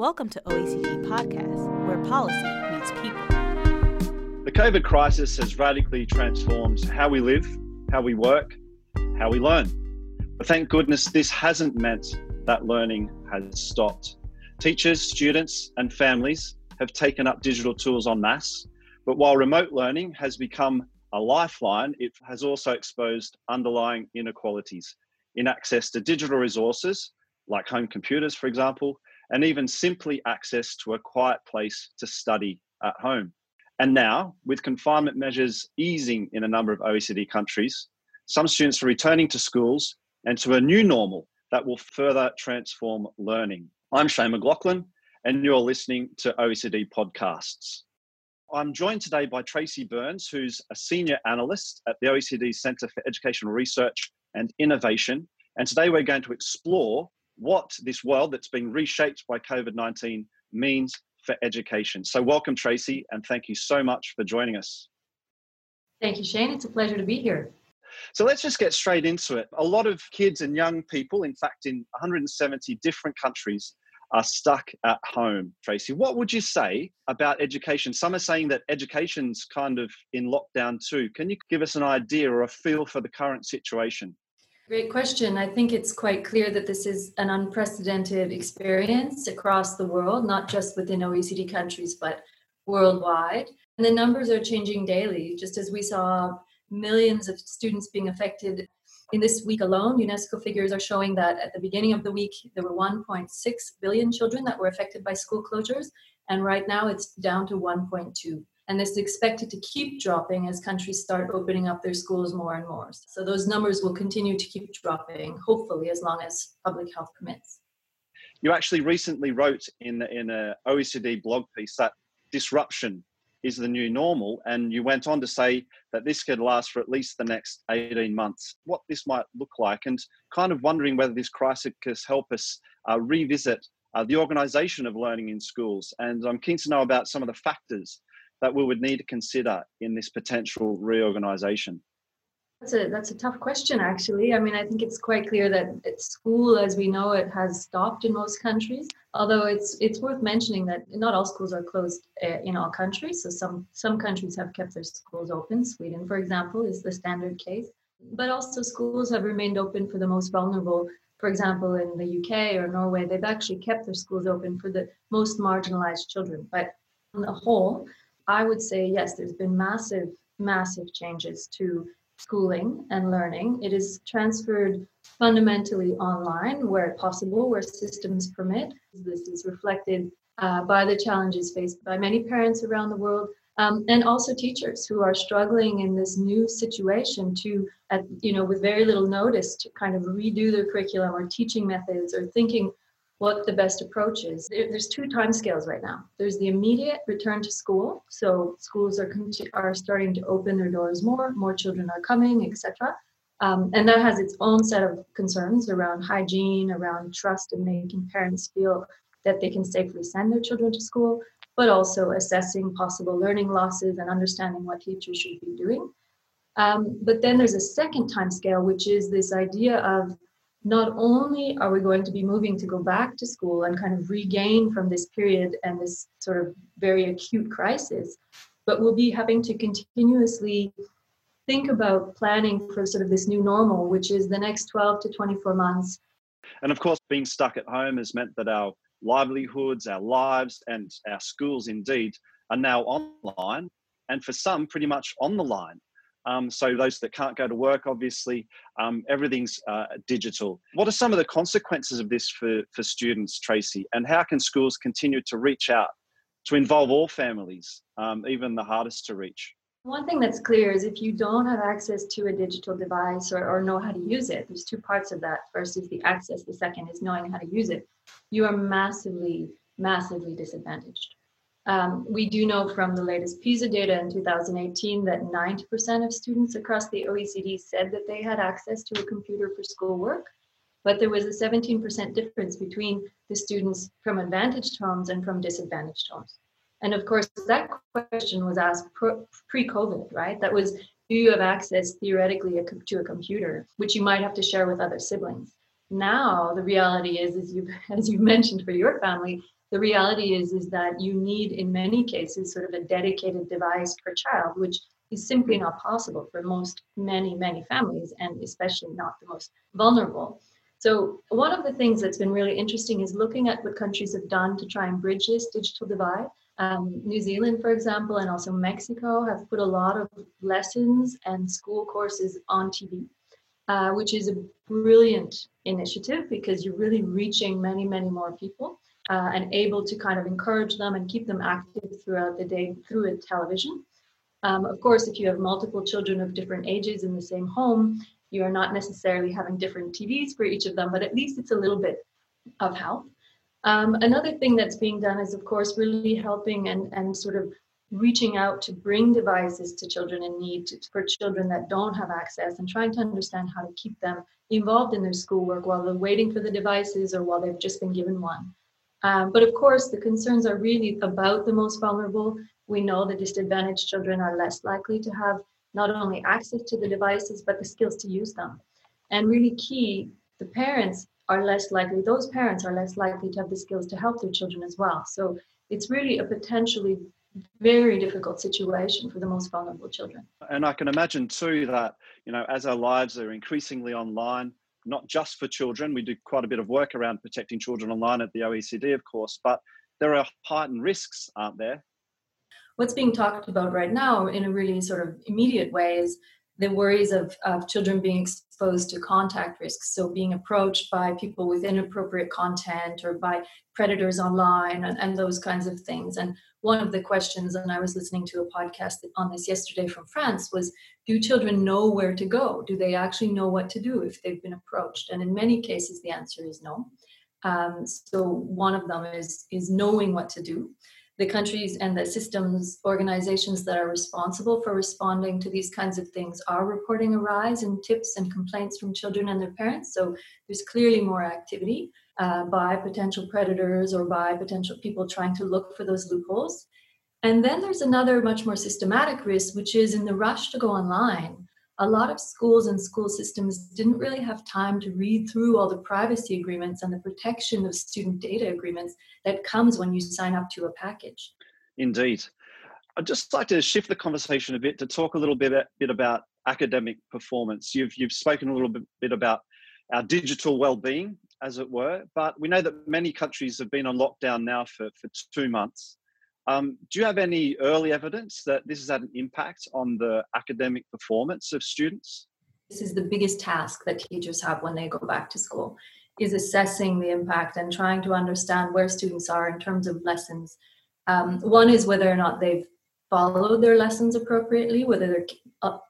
Welcome to OECD Podcast, where policy meets people. The COVID crisis has radically transformed how we live, how we work, how we learn. But thank goodness this hasn't meant that learning has stopped. Teachers, students, and families have taken up digital tools en masse. But while remote learning has become a lifeline, it has also exposed underlying inequalities in access to digital resources like home computers, for example, and even simply access to a quiet place to study at home. And now, with confinement measures easing in a number of OECD countries, some students are returning to schools and to a new normal that will further transform learning. I'm Shayne MacLachlan, and you're listening to OECD Podcasts. I'm joined today by Tracey Burns, who's a senior analyst at the OECD Centre for Educational Research and Innovation. And today we're going to explore what this world that's been reshaped by COVID 19 means for education. So, welcome, Tracey, and thank you so much for joining us. Thank you, Shayne. It's a pleasure to be here. So, let's just get straight into it. A lot of kids and young people, in fact, in 170 different countries, are stuck at home. Tracey, what would you say about education? Some are saying that education's kind of in lockdown too. Can you give us an idea or a feel for the current situation? Great question. I think it's quite clear that this is an unprecedented experience across the world, not just within OECD countries, but worldwide. And the numbers are changing daily, just as we saw millions of students being affected in this week alone. UNESCO figures are showing that at the beginning of the week, there were 1.6 billion children that were affected by school closures. And right now it's down to 1.2 and is expected to keep dropping as countries start opening up their schools more and more. So those numbers will continue to keep dropping, hopefully, as long as public health permits. You actually recently wrote in in a OECD blog piece that disruption is the new normal, and you went on to say that this could last for at least the next 18 months. What this might look like, and kind of wondering whether this crisis can help us uh, revisit uh, the organisation of learning in schools. And I'm keen to know about some of the factors that we would need to consider in this potential reorganization? That's a that's a tough question, actually. I mean, I think it's quite clear that school, as we know it, has stopped in most countries. Although it's it's worth mentioning that not all schools are closed uh, in all countries. So some some countries have kept their schools open. Sweden, for example, is the standard case. But also schools have remained open for the most vulnerable. For example, in the UK or Norway, they've actually kept their schools open for the most marginalized children. But on the whole, I would say yes, there's been massive, massive changes to schooling and learning. It is transferred fundamentally online where possible, where systems permit. This is reflected uh, by the challenges faced by many parents around the world. Um, and also teachers who are struggling in this new situation to, you know, with very little notice, to kind of redo their curriculum or teaching methods or thinking what the best approach is. There's two time scales right now. There's the immediate return to school. So schools are, are starting to open their doors more, more children are coming, etc. Um, and that has its own set of concerns around hygiene, around trust, and making parents feel that they can safely send their children to school, but also assessing possible learning losses and understanding what teachers should be doing. Um, but then there's a second time scale, which is this idea of not only are we going to be moving to go back to school and kind of regain from this period and this sort of very acute crisis, but we'll be having to continuously think about planning for sort of this new normal, which is the next 12 to 24 months. And of course, being stuck at home has meant that our livelihoods, our lives, and our schools indeed are now online, and for some, pretty much on the line. Um, so those that can't go to work, obviously, um, everything's uh, digital. What are some of the consequences of this for, for students, Tracey? And how can schools continue to reach out to involve all families, um, even the hardest to reach? One thing that's clear is if you don't have access to a digital device or, or know how to use it, there's two parts of that. First is the access, the second is knowing how to use it. You are massively, massively disadvantaged. Um, we do know from the latest PISA data in 2018 that 90% of students across the OECD said that they had access to a computer for schoolwork, but there was a 17% difference between the students from advantaged homes and from disadvantaged homes. And of course, that question was asked pre COVID, right? That was do you have access theoretically to a computer, which you might have to share with other siblings? Now, the reality is, as you as you mentioned for your family, the reality is is that you need in many cases sort of a dedicated device per child which is simply not possible for most many many families and especially not the most vulnerable. So one of the things that's been really interesting is looking at what countries have done to try and bridge this digital divide. Um, New Zealand, for example, and also Mexico have put a lot of lessons and school courses on TV, uh, which is a brilliant initiative because you're really reaching many, many more people uh, and able to kind of encourage them and keep them active throughout the day through a television. Um, of course, if you have multiple children of different ages in the same home, you are not necessarily having different TVs for each of them, but at least it's a little bit of help. Um, another thing that's being done is, of course, really helping and, and sort of reaching out to bring devices to children in need to, for children that don't have access and trying to understand how to keep them involved in their schoolwork while they're waiting for the devices or while they've just been given one. Um, but of course, the concerns are really about the most vulnerable. We know that disadvantaged children are less likely to have not only access to the devices, but the skills to use them. And really key, the parents are less likely, those parents are less likely to have the skills to help their children as well. So it's really a potentially very difficult situation for the most vulnerable children. And I can imagine too that, you know, as our lives are increasingly online, not just for children, we do quite a bit of work around protecting children online at the OECD, of course, but there are heightened risks, aren't there? What's being talked about right now in a really sort of immediate way is the worries of, of children being exposed to contact risks. So being approached by people with inappropriate content or by predators online and, and those kinds of things. And one of the questions, and I was listening to a podcast on this yesterday from France, was do children know where to go? Do they actually know what to do if they've been approached? And in many cases, the answer is no. Um, so one of them is is knowing what to do the countries and the systems organizations that are responsible for responding to these kinds of things are reporting a rise in tips and complaints from children and their parents. So there's clearly more activity uh, by potential predators or by potential people trying to look for those loopholes. And then there's another much more systematic risk, which is in the rush to go online a lot of schools and school systems didn't really have time to read through all the privacy agreements and the protection of student data agreements that comes when you sign up to a package. Indeed. I'd just like to shift the conversation a bit to talk a little bit, bit about academic performance. You've, you've spoken a little bit, bit about our digital well-being, as it were, but we know that many countries have been on lockdown now for, for two months. Um, do you have any early evidence that this has had an impact on the academic performance of students? This is the biggest task that teachers have when they go back to school is assessing the impact and trying to understand where students are in terms of lessons. Um, one is whether or not they've followed their lessons appropriately, whether they're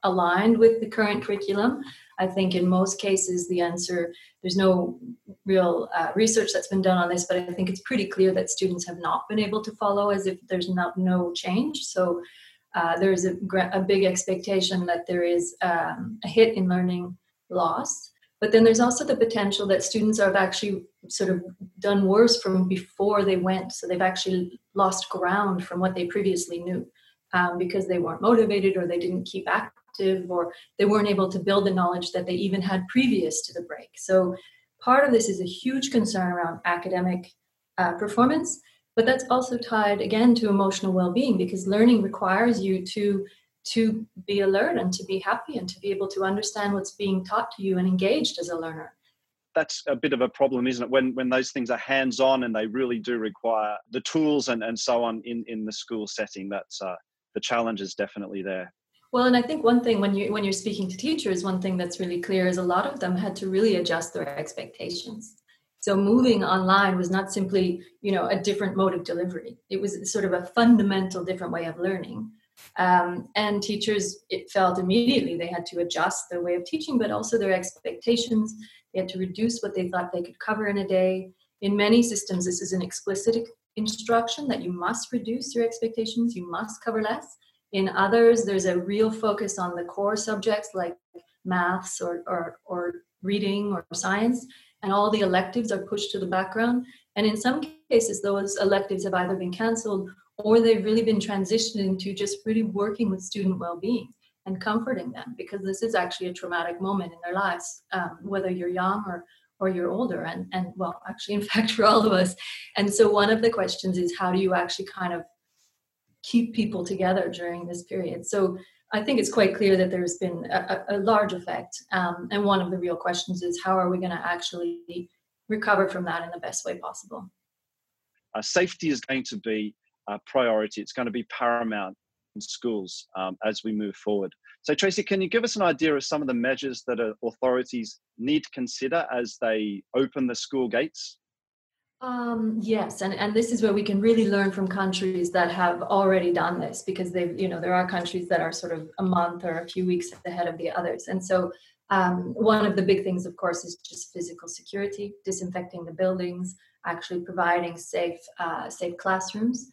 aligned with the current curriculum. I think in most cases, the answer there's no real uh, research that's been done on this, but I think it's pretty clear that students have not been able to follow as if there's not no change. So uh, there's a, a, big expectation that there is um, a hit in learning loss. But then there's also the potential that students have actually sort of done worse from before they went. So they've actually lost ground from what they previously knew um, because they weren't motivated or they didn't keep active or they weren't able to build the knowledge that they even had previous to the break. So part of this is a huge concern around academic uh, performance, but that's also tied again to emotional well-being because learning requires you to to be alert and to be happy and to be able to understand what's being taught to you and engaged as a learner that's a bit of a problem, isn't it? When when those things are hands on and they really do require the tools and, and so on in, in the school setting, that's uh, the challenge is definitely there. Well, and I think one thing when you when you're speaking to teachers, one thing that's really clear is a lot of them had to really adjust their expectations. So moving online was not simply, you know, a different mode of delivery. It was sort of a fundamental different way of learning. Um, and teachers, it felt immediately they had to adjust their way of teaching, but also their expectations. They had to reduce what they thought they could cover in a day. In many systems, this is an explicit instruction that you must reduce your expectations, you must cover less. In others, there's a real focus on the core subjects like maths or, or, or reading or science, and all the electives are pushed to the background. And in some cases, those electives have either been canceled or they've really been transitioned into just really working with student well-being and comforting them because this is actually a traumatic moment in their lives, um, whether you're young or or you're older and and well actually in fact for all of us. And so one of the questions is how do you actually kind of keep people together during this period? So i think it's quite clear that there's been a, a large effect um, and one of the real questions is how are we going to actually recover from that in the best way possible? Uh, safety is going to be a priority. It's going to be paramount in schools um, as we move forward so, Tracey, can you give us an idea of some of the measures that authorities need to consider as they open the school gates? Um, yes, and, and this is where we can really learn from countries that have already done this because they've, you know, there are countries that are sort of a month or a few weeks ahead of the others. And so um, one of the big things, of course, is just physical security, disinfecting the buildings, actually providing safe, uh, safe classrooms.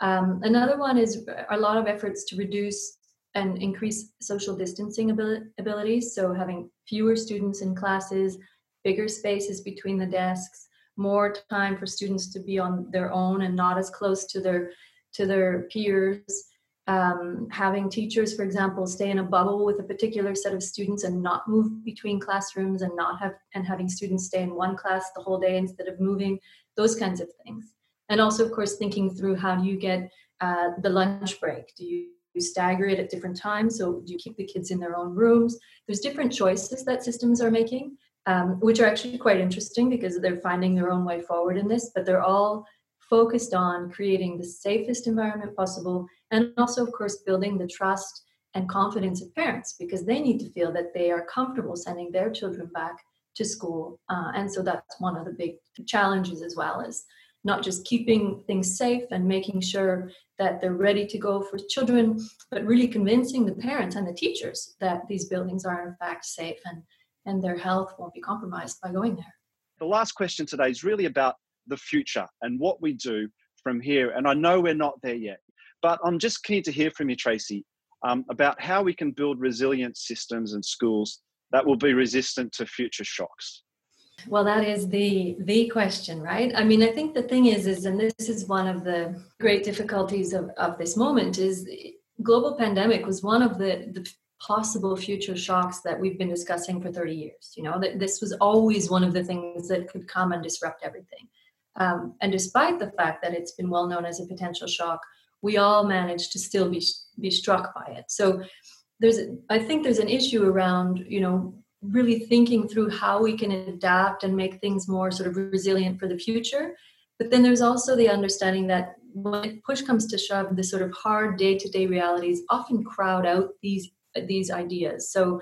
Um, another one is a lot of efforts to reduce and increase social distancing abilities. So having fewer students in classes, bigger spaces between the desks, more time for students to be on their own and not as close to their to their peers. Um, having teachers, for example, stay in a bubble with a particular set of students and not move between classrooms and not have and having students stay in one class the whole day instead of moving, those kinds of things. And also, of course, thinking through how do you get uh, the lunch break? Do you you stagger it at different times so you keep the kids in their own rooms. There's different choices that systems are making um, which are actually quite interesting because they're finding their own way forward in this but they're all focused on creating the safest environment possible and also of course building the trust and confidence of parents because they need to feel that they are comfortable sending their children back to school uh, and so that's one of the big challenges as well is not just keeping things safe and making sure that they're ready to go for children, but really convincing the parents and the teachers that these buildings are in fact safe and, and their health won't be compromised by going there. The last question today is really about the future and what we do from here. And I know we're not there yet, but I'm just keen to hear from you, Tracey, um, about how we can build resilient systems and schools that will be resistant to future shocks. Well, that is the the question, right? I mean, I think the thing is, is and this is one of the great difficulties of, of this moment is global pandemic was one of the, the possible future shocks that we've been discussing for 30 years. You know, that this was always one of the things that could come and disrupt everything. Um, and despite the fact that it's been well known as a potential shock, we all managed to still be be struck by it. So there's, I think there's an issue around, you know, really thinking through how we can adapt and make things more sort of resilient for the future. But then there's also the understanding that when push comes to shove, the sort of hard day-to-day realities often crowd out these these ideas. So,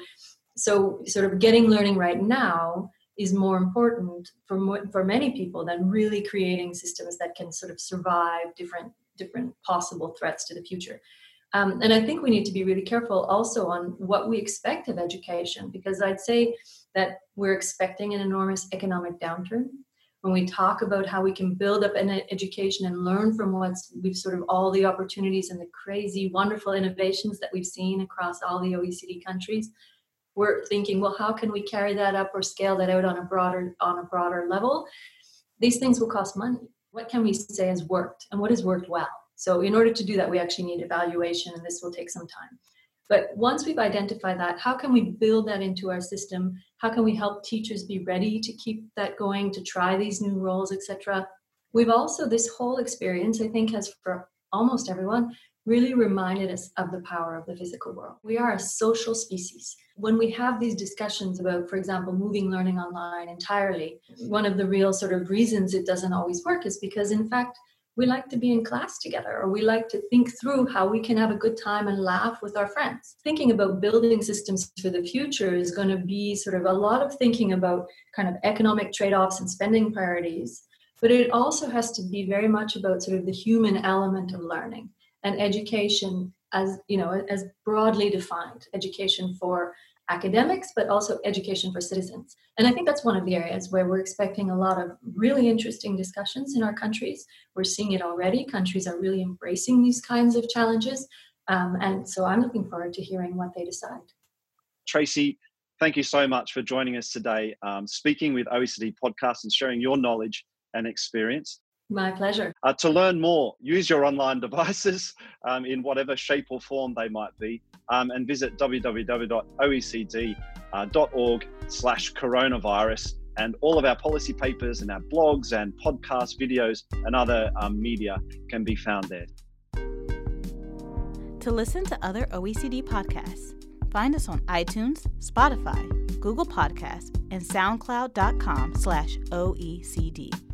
so sort of getting learning right now is more important for for many people than really creating systems that can sort of survive different different possible threats to the future. Um, and I think we need to be really careful also on what we expect of education, because I'd say that we're expecting an enormous economic downturn. When we talk about how we can build up an education and learn from what's we've sort of all the opportunities and the crazy, wonderful innovations that we've seen across all the OECD countries, we're thinking, well, how can we carry that up or scale that out on a broader on a broader level? These things will cost money. What can we say has worked and what has worked well? So in order to do that, we actually need evaluation, and this will take some time. But once we've identified that, how can we build that into our system? How can we help teachers be ready to keep that going, to try these new roles, etc.? We've also, this whole experience, I think, has for almost everyone really reminded us of the power of the physical world. We are a social species. When we have these discussions about, for example, moving learning online entirely, mm-hmm. one of the real sort of reasons it doesn't always work is because, in fact, we like to be in class together or we like to think through how we can have a good time and laugh with our friends. Thinking about building systems for the future is going to be sort of a lot of thinking about kind of economic trade offs and spending priorities. But it also has to be very much about sort of the human element of learning and education as you know as broadly defined education for academics, but also education for citizens. And I think that's one of the areas where we're expecting a lot of really interesting discussions in our countries. We're seeing it already. Countries are really embracing these kinds of challenges. Um, and so I'm looking forward to hearing what they decide. Tracey, thank you so much for joining us today, um, speaking with OECD Podcast and sharing your knowledge and experience. My pleasure. Uh, to learn more, use your online devices um, in whatever shape or form they might be, um, and visit www.oecd.org slash coronavirus And all of our policy papers and our blogs and podcast videos and other um, media can be found there. To listen to other OECD podcasts, find us on iTunes, Spotify, Google Podcasts, and SoundCloud.com slash OECD.